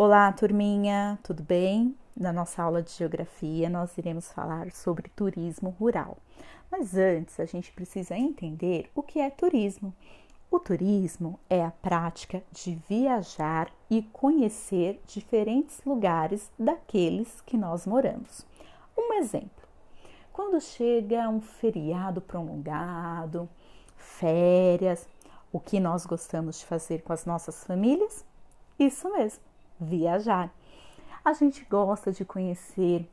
Olá, turminha, tudo bem? Na nossa aula de geografia, nós iremos falar sobre turismo rural. Mas antes, a gente precisa entender o que é turismo. O turismo é a prática de viajar e conhecer diferentes lugares daqueles que nós moramos. Um exemplo: quando chega um feriado prolongado, férias, o que nós gostamos de fazer com as nossas famílias? Isso mesmo, viajar. A gente gosta de conhecer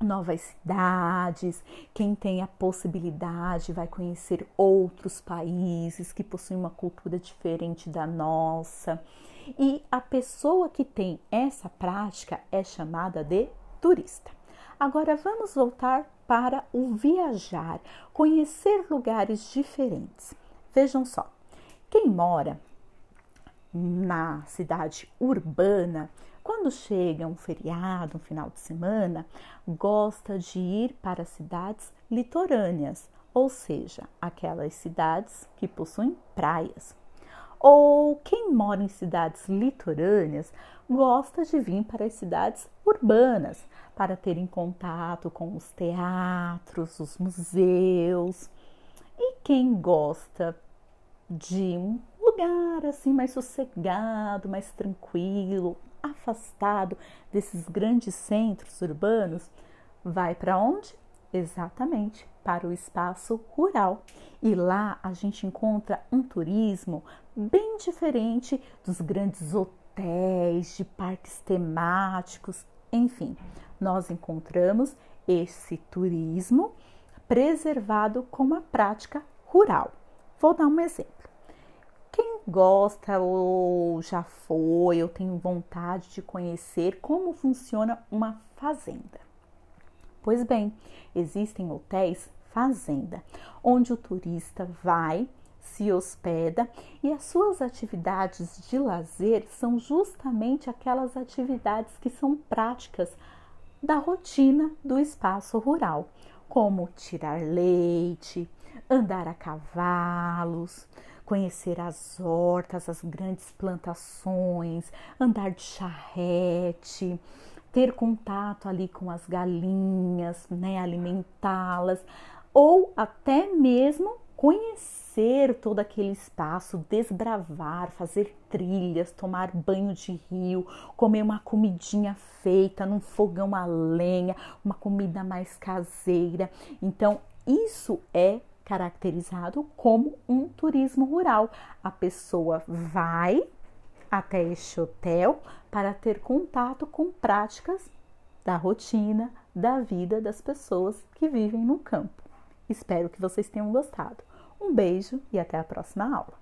novas cidades, quem tem a possibilidade vai conhecer outros países que possuem uma cultura diferente da nossa. E a pessoa que tem essa prática é chamada de turista. Agora vamos voltar para o viajar, conhecer lugares diferentes. Vejam só, quem mora na cidade urbana, quando chega um feriado, um final de semana, gosta de ir para cidades litorâneas, ou seja, aquelas cidades que possuem praias. Ou quem mora em cidades litorâneas gosta de vir para as cidades urbanas para ter em contato com os teatros, os museus. E quem gosta de um lugar assim mais sossegado, mais tranquilo, afastado desses grandes centros urbanos, vai para onde? Exatamente para o espaço rural. E lá a gente encontra um turismo bem diferente dos grandes hotéis, de parques temáticos, enfim, nós encontramos esse turismo preservado com uma prática rural. Vou dar um exemplo gosta ou já foi ou tem vontade de conhecer como funciona uma fazenda. Pois bem, existem hotéis fazenda, onde o turista vai, se hospeda e as suas atividades de lazer são justamente aquelas atividades que são práticas da rotina do espaço rural, como tirar leite, andar a cavalos, conhecer as hortas, as grandes plantações, andar de charrete, ter contato ali com as galinhas, né, alimentá-las, ou até mesmo conhecer todo aquele espaço, desbravar, fazer trilhas, tomar banho de rio, comer uma comidinha feita num fogão a lenha, uma comida mais caseira. Então, isso é caracterizado como um turismo rural. A pessoa vai até este hotel para ter contato com práticas da rotina, da vida das pessoas que vivem no campo. Espero que vocês tenham gostado. Um beijo e até a próxima aula.